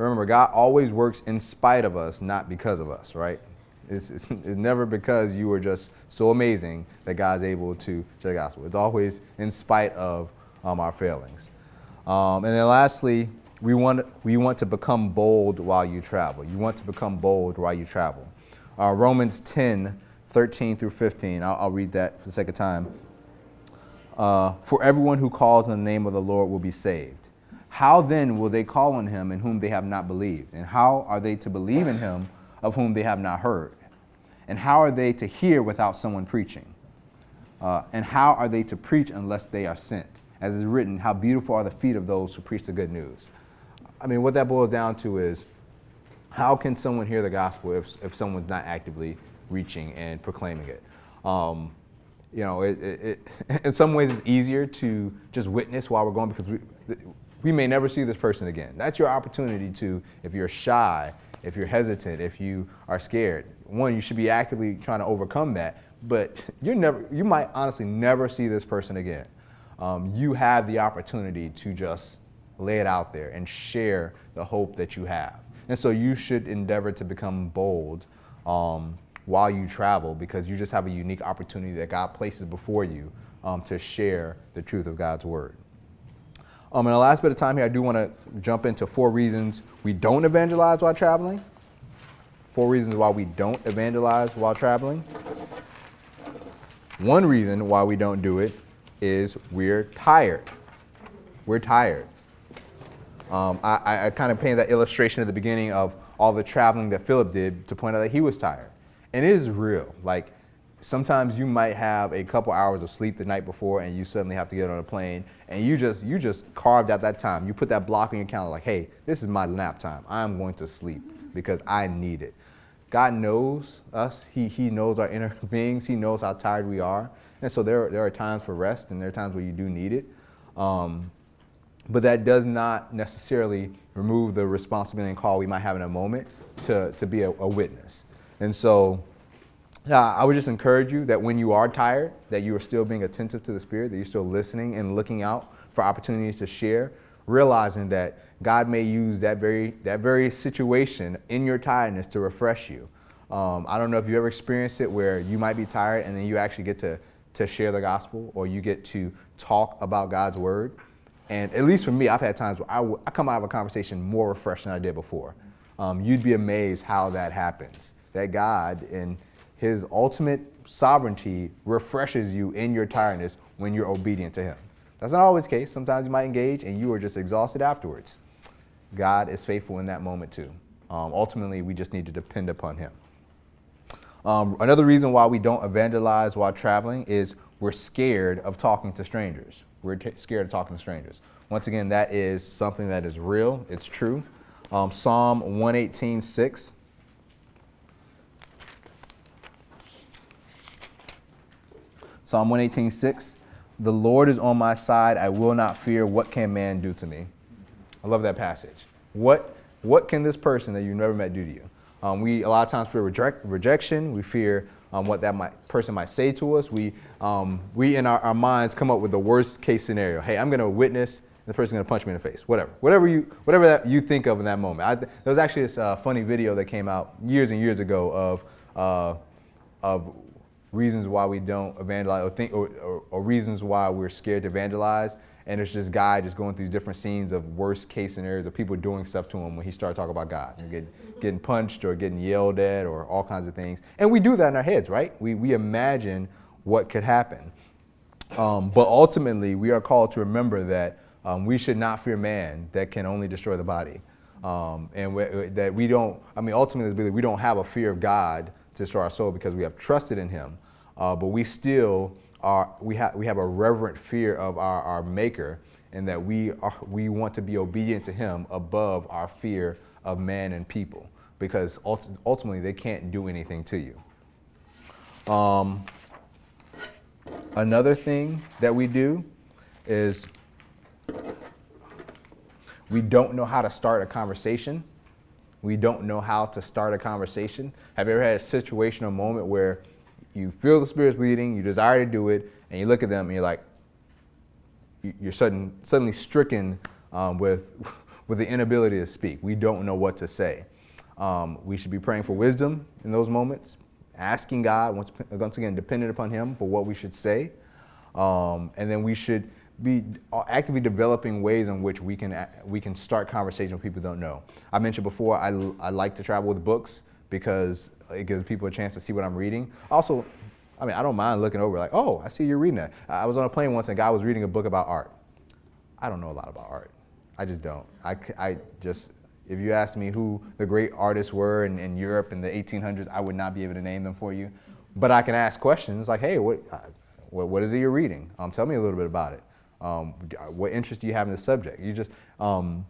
Remember, God always works in spite of us, not because of us, right? It's, it's, *laughs* it's, never because you were just so amazing that God's able to share the gospel. It's always in spite of um, our failings. Um, and then lastly, we want, we want to become bold while you travel. You want to become bold while you travel. Uh, Romans 10, 13 through 15. I'll, I'll, read that for the sake of time. Uh, for everyone who calls on the name of the Lord will be saved. How then will they call on him in whom they have not believed? And how are they to believe in him of whom they have not heard? And how are they to hear without someone preaching? Uh, and how are they to preach unless they are sent? As is written, how beautiful are the feet of those who preach the good news. I mean, what that boils down to is how can someone hear the gospel if, if someone's not actively reaching and proclaiming it? Um, you know, it, it, it, *laughs* in some ways it's easier to just witness while we're going because we, we may never see this person again. That's your opportunity to, if you're shy, if you're hesitant, if you are scared, one, you should be actively trying to overcome that, but *laughs* you're never, you might honestly never see this person again. Um, you have the opportunity to just lay it out there and share the hope that you have. And so you should endeavor to become bold um, while you travel because you just have a unique opportunity that God places before you um, to share the truth of God's word. Um, in the last bit of time here, I do want to jump into four reasons we don't evangelize while traveling. Four reasons why we don't evangelize while traveling. One reason why we don't do it is we're tired. We're tired. Um, I, I kind of painted that illustration at the beginning of all the traveling that Philip did to point out that he was tired. And it is real. Like sometimes you might have a couple hours of sleep the night before and you suddenly have to get on a plane and you just you just carved out that time. You put that block on your calendar like, hey, this is my nap time. I'm going to sleep because I need it. God knows us. He, he knows our inner *laughs* beings. He knows how tired we are. And so there, there are times for rest and there are times where you do need it. Um, but that does not necessarily remove the responsibility and call we might have in a moment to, to be a, a witness. And so I would just encourage you that when you are tired, that you are still being attentive to the Spirit, that you're still listening and looking out for opportunities to share, realizing that God may use that very, that very situation in your tiredness to refresh you. Um, I don't know if you ever experienced it where you might be tired and then you actually get to, to share the gospel or you get to talk about God's word. And at least for me, I've had times where I, w- I come out of a conversation more refreshed than I did before. Um, you'd be amazed how that happens. That God, in His ultimate sovereignty, refreshes you in your tiredness when you're obedient to Him. That's not always the case. Sometimes you might engage and you are just exhausted afterwards. God is faithful in that moment too. Um, ultimately, we just need to depend upon Him. Um, another reason why we don't evangelize while traveling is we're scared of talking to strangers. We're t- scared of talking to strangers. Once again, that is something that is real, it's true. Um, Psalm 118 6. Psalm 118 6. The Lord is on my side. I will not fear. What can man do to me? I love that passage. What, what can this person that you've never met do to you? Um, we a lot of times fear reject, rejection. We fear um, what that might, person might say to us. We, um, we in our, our, minds come up with the worst case scenario. Hey, I'm going to witness, and the person's going to punch me in the face. Whatever, whatever you, whatever that you think of in that moment. I, there was actually this uh, funny video that came out years and years ago of, uh, of reasons why we don't evangelize or think, or, or, or reasons why we're scared to evangelize and it's just guy just going through different scenes of worst case scenarios of people doing stuff to him when he started talking about God and get, getting punched or getting yelled at or all kinds of things. And we do that in our heads, right? We, we imagine what could happen. Um, but ultimately, we are called to remember that um, we should not fear man that can only destroy the body. Um, and we, that we don't, I mean, ultimately, we don't have a fear of God to our soul because we have trusted in him. Uh, but we still are, we, ha- we have a reverent fear of our, our Maker and that we, are, we want to be obedient to Him above our fear of man and people because ultimately they can't do anything to you. Um, another thing that we do is we don't know how to start a conversation. We don't know how to start a conversation. Have you ever had a situational moment where you feel the Spirit's leading, you desire to do it, and you look at them and you're like, you're sudden, suddenly stricken um, with, *laughs* with the inability to speak. We don't know what to say. Um, we should be praying for wisdom in those moments, asking God, once, once again, dependent upon Him for what we should say. Um, and then we should be actively developing ways in which we can, we can start conversations with people don't know. I mentioned before, I, I like to travel with books because it gives people a chance to see what I'm reading. Also, I mean, I don't mind looking over like, oh, I see you're reading that. I was on a plane once and a guy was reading a book about art. I don't know a lot about art. I just don't. I, I just, if you ask me who the great artists were in, in Europe in the 1800s, I would not be able to name them for you. But I can ask questions like, hey, what, uh, what, what is it you're reading? Um, tell me a little bit about it. Um, what interest do you have in the subject? You just, um,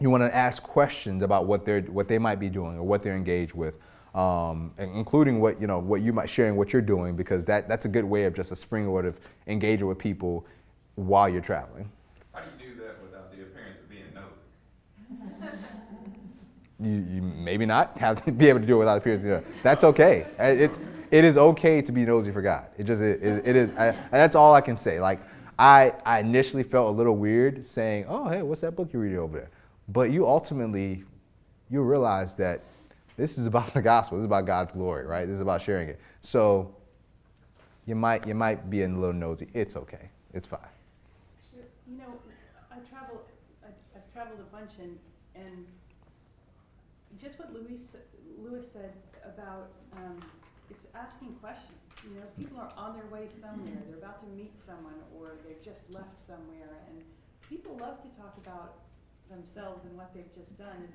you want to ask questions about what they're, what they might be doing or what they're engaged with um, including what you know what you might sharing what you're doing because that that's a good way of just a springboard of engaging with people while you're traveling. How do you do that without the appearance of being nosy? *laughs* you, you maybe not have to *laughs* be able to do it without the appearance. You know, that's okay. It, it is okay to be nosy for God. It just it, it, it is. I, that's all I can say. Like I I initially felt a little weird saying, oh hey, what's that book you're reading over there? But you ultimately you realize that this is about *laughs* the gospel. This is about God's glory, right? This is about sharing it. So you might you might be a little nosy. It's okay. It's fine. You know, I travel, I, I've traveled a bunch and, and just what Louis, Lewis said about, um, is asking questions. You know, people are on their way somewhere, they're about to meet someone, or they've just left somewhere, and people love to talk about themselves and what they've just done.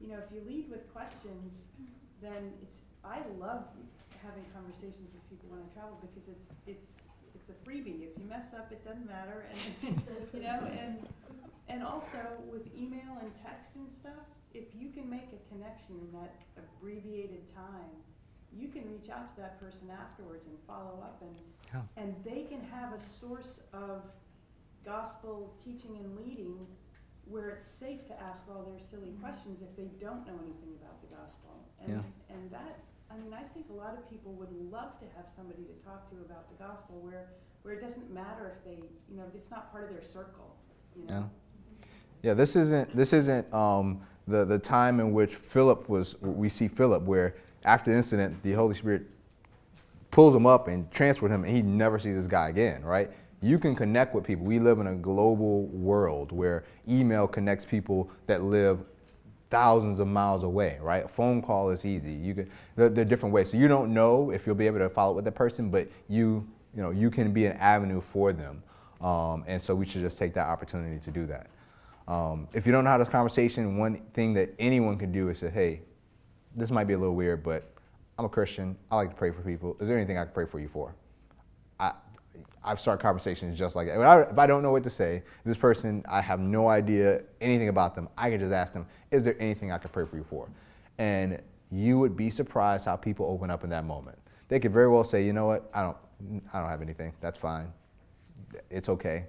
You know, if you lead with questions, then it's, I love having conversations with people when I travel because it's, it's, it's a freebie. If you mess up, it doesn't matter, and, *laughs* you know, and, and also with email and text and stuff, if you can make a connection in that abbreviated time, you can reach out to that person afterwards and follow up and, Yeah. and they can have a source of gospel teaching and leading where it's safe to ask all their silly questions if they don't know anything about the gospel. And, and that, I mean, I think a lot of people would love to have somebody to talk to about the gospel where, where it doesn't matter if they, you know, it's not part of their circle, you Yeah. know? Yeah, this isn't this isn't um, the the time in which Philip was. We see Philip where after the incident, the Holy Spirit pulls him up and transfers him, and he never sees this guy again. Right? You can connect with people. We live in a global world where email connects people that live thousands of miles away. Right? A phone call is easy. You can there are different ways. So you don't know if you'll be able to follow up with that person, but you you know you can be an avenue for them. Um, and so we should just take that opportunity to do that. Um, if you don't know how this conversation, one thing that anyone can do is say, hey, this might be a little weird, but I'm a Christian. I like to pray for people. Is there anything I can pray for you for? I, I've started conversations just like that. I, if I don't know what to say, this person, I have no idea anything about them, I can just ask them, is there anything I can pray for you for? And you would be surprised how people open up in that moment. They could very well say, you know what, I don't, I don't have anything. That's fine. It's okay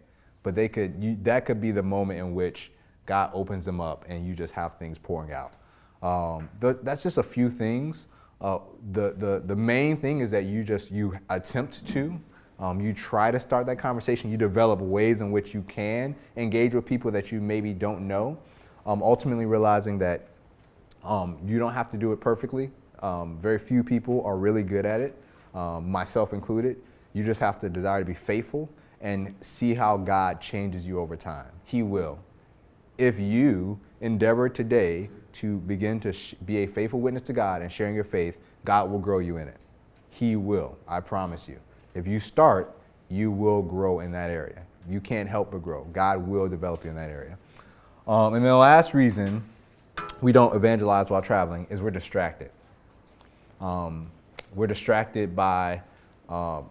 but they could you, that could be the moment in which God opens them up and you just have things pouring out. Um, th- that's just a few things. Uh, the, the, the main thing is that you just you attempt to um, you try to start that conversation you develop ways in which you can engage with people that you maybe don't know um, ultimately realizing that um, you don't have to do it perfectly um, very few people are really good at it um, myself included you just have to desire to be faithful and see how God changes you over time. He will. If you endeavor today to begin to sh- be a faithful witness to God and sharing your faith, God will grow you in it. He will, I promise you. If you start, you will grow in that area. You can't help but grow. God will develop you in that area. Um, and the last reason we don't evangelize while traveling is we're distracted. Um, we're distracted by uh,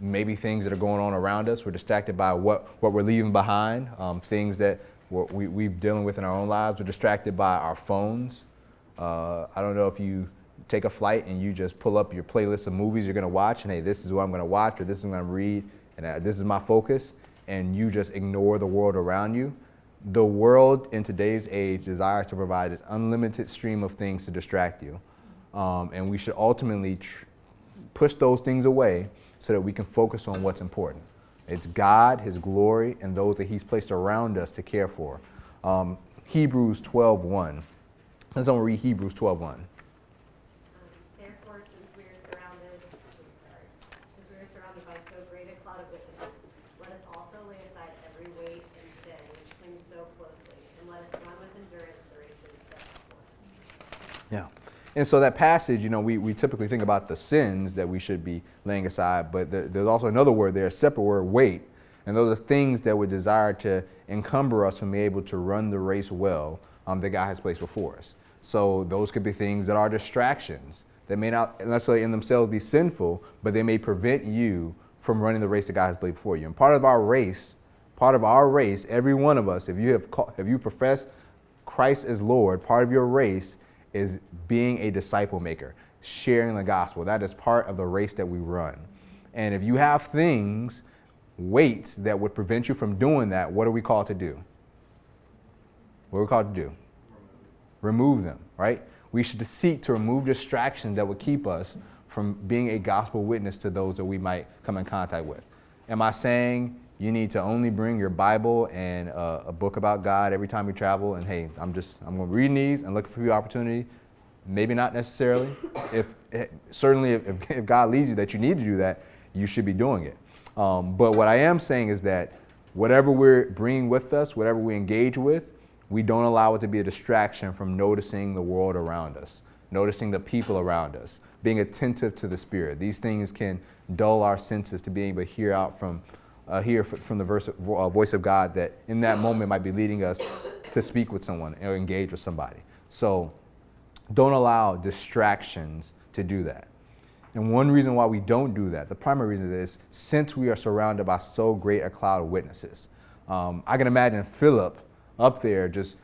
maybe things that are going on around us. We're distracted by what, what we're leaving behind, um, things that we're, we, we're dealing with in our own lives. We're distracted by our phones. Uh, I don't know if you take a flight and you just pull up your playlist of movies you're going to watch, and hey, this is what I'm going to watch, or this is what I'm going to read, and uh, this is my focus, and you just ignore the world around you. The world in today's age desires to provide an unlimited stream of things to distract you. Um, and we should ultimately tr- push those things away so that we can focus on what's important. It's God, His glory, and those that He's placed around us to care for. Um, Hebrews 12 1. Let's read Hebrews 12 1. And so that passage, you know, we, we typically think about the sins that we should be laying aside, but the, there's also another word there, a separate word, weight. And those are things that would desire to encumber us from being able to run the race well um, that God has placed before us. So those could be things that are distractions that may not necessarily in themselves be sinful, but they may prevent you from running the race that God has placed before you. And part of our race, part of our race, every one of us, if you have, ca- if you profess Christ as Lord, part of your race is being a disciple maker, sharing the gospel. That is part of the race that we run. And if you have things, weights that would prevent you from doing that, what are we called to do? What are we called to do? Remove them, right? We should seek to remove distractions that would keep us from being a gospel witness to those that we might come in contact with. Am I saying you need to only bring your Bible and uh, a book about God every time you travel? And hey, I'm just I'm going to read these and look for your opportunity. Maybe not necessarily. If eh, certainly if, if God leads you that you need to do that, you should be doing it. Um, but what I am saying is that whatever we're bringing with us, whatever we engage with, we don't allow it to be a distraction from noticing the world around us, noticing the people around us, being attentive to the Spirit. These things can dull our senses to being able to hear out from, uh, hear from the verse, uh, voice of God that in that moment might be leading us to speak with someone or engage with somebody. So don't allow distractions to do that. And one reason why we don't do that, the primary reason is since we are surrounded by so great a cloud of witnesses. Um, I can imagine Philip up there, just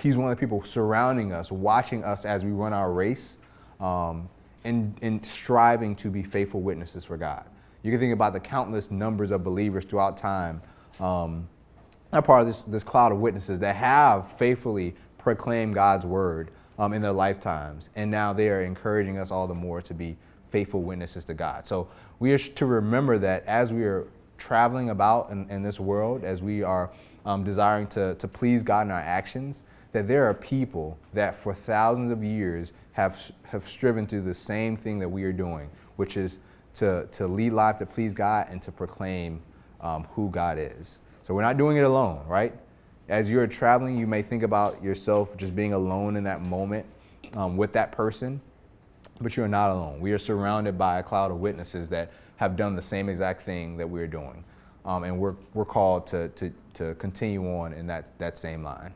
he's one of the people surrounding us, watching us as we run our race, um, and, and striving to be faithful witnesses for God. You can think about the countless numbers of believers throughout time. Um, are part of this, this cloud of witnesses that have faithfully proclaimed God's word um, in their lifetimes. And now they are encouraging us all the more to be faithful witnesses to God. So we are to remember that as we are traveling about in, in this world, as we are um, desiring to, to please God in our actions, that there are people that for thousands of years have, have striven to the same thing that we are doing, which is to, to lead life to please God and to proclaim um, who God is. So we're not doing it alone, right? As you're traveling, you may think about yourself just being alone in that moment um, with that person, but you're not alone. We are surrounded by a cloud of witnesses that have done the same exact thing that we're doing. Um, and we're, we're called to, to, to continue on in that, that same line.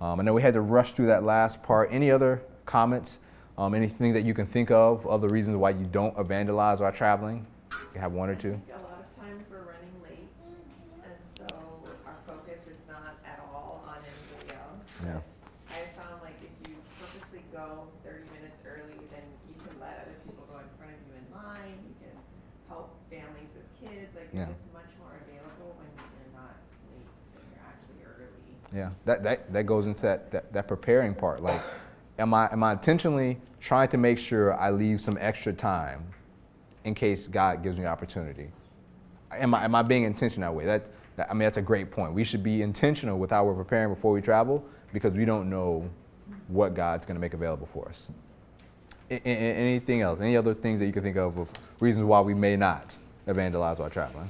Um, I know we had to rush through that last part. Any other comments? Um, anything that you can think of, other reasons why you don't evangelize while traveling? You have one or two? A lot of times we're running late, and so our focus is not at all on anybody else. Yeah. I found like if you purposely go thirty minutes early, then you can let other people go in front of you in line, you can help families with kids, like Yeah. you're just much more available when you're not late and you're actually early. Yeah, that, that, that goes into that, that, that preparing part. Like, am I, am I intentionally trying to make sure I leave some extra time in case God gives me opportunity? Am I, am I being intentional that way? That, that, I mean, that's a great point. We should be intentional with how we're preparing before we travel because we don't know what God's going to make available for us. A- a- anything else? Any other things that you can think of of reasons why we may not evangelize while traveling?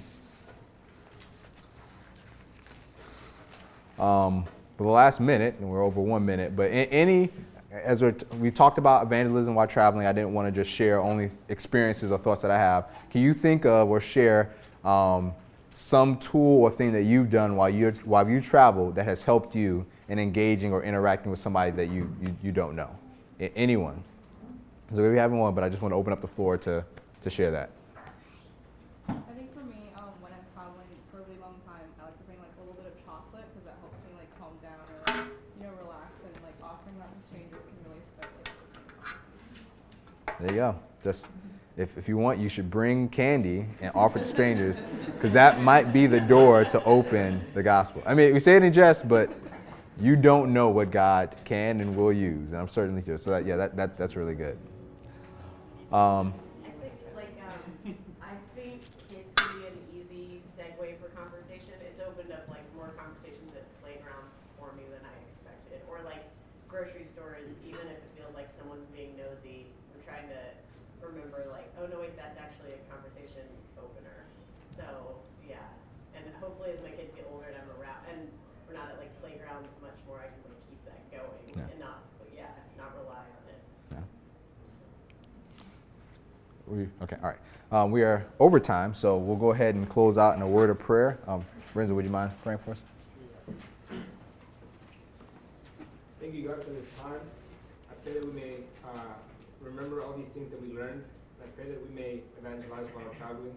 um, for the last minute, and we're over one minute, but any, as we talked about evangelism while traveling, I didn't want to just share only experiences or thoughts that I have. Can you think of or share um, some tool or thing that you've done while you while you travel that has helped you in engaging or interacting with somebody that you you, you don't know? Anyone? So we haven't one, but I just want to open up the floor to to share that. I think for me, um, when I'm traveling for a really long time, I like to bring like a little bit of chocolate because that helps me like calm down or like you know relax and like offering that to strangers can really start like a conversation. There you go. Just if, if you want, you should bring candy and offer it to strangers, because that might be the door to open the gospel. I mean, we say it in jest, but you don't know what God can and will use, and I'm certainly sure. So that, yeah, that, that that's really good. Um, I think, like, um, I think kids can be an easy segue for conversation. It's opened up like more conversations at playgrounds for me than I expected. Or like grocery stores, even if it feels like someone's being nosy, I'm trying to remember like, oh no, wait, that's actually a conversation opener. So, yeah. And hopefully as my kids get older and I'm around, and we're not at like playgrounds much more, I can like keep that going Yeah. and not, yeah, not rely on it. yeah. We, okay, all right. Um, we are over time, so we'll go ahead and close out in a word of prayer. Um, Renzo, would you mind praying for us? Thank you, God, for this time. I pray that we may uh, remember all these things that we learned. I pray that we may evangelize while traveling.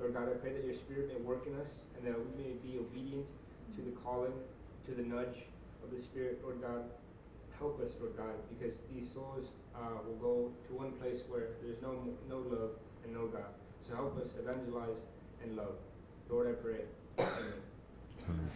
Lord God, I pray that your Spirit may work in us and that we may be obedient to the calling, to the nudge of the Spirit, Lord God. Help us, Lord God, because these souls uh, will go to one place where there's no no love and no God. So help us evangelize and love. Lord, I pray. Amen. Amen.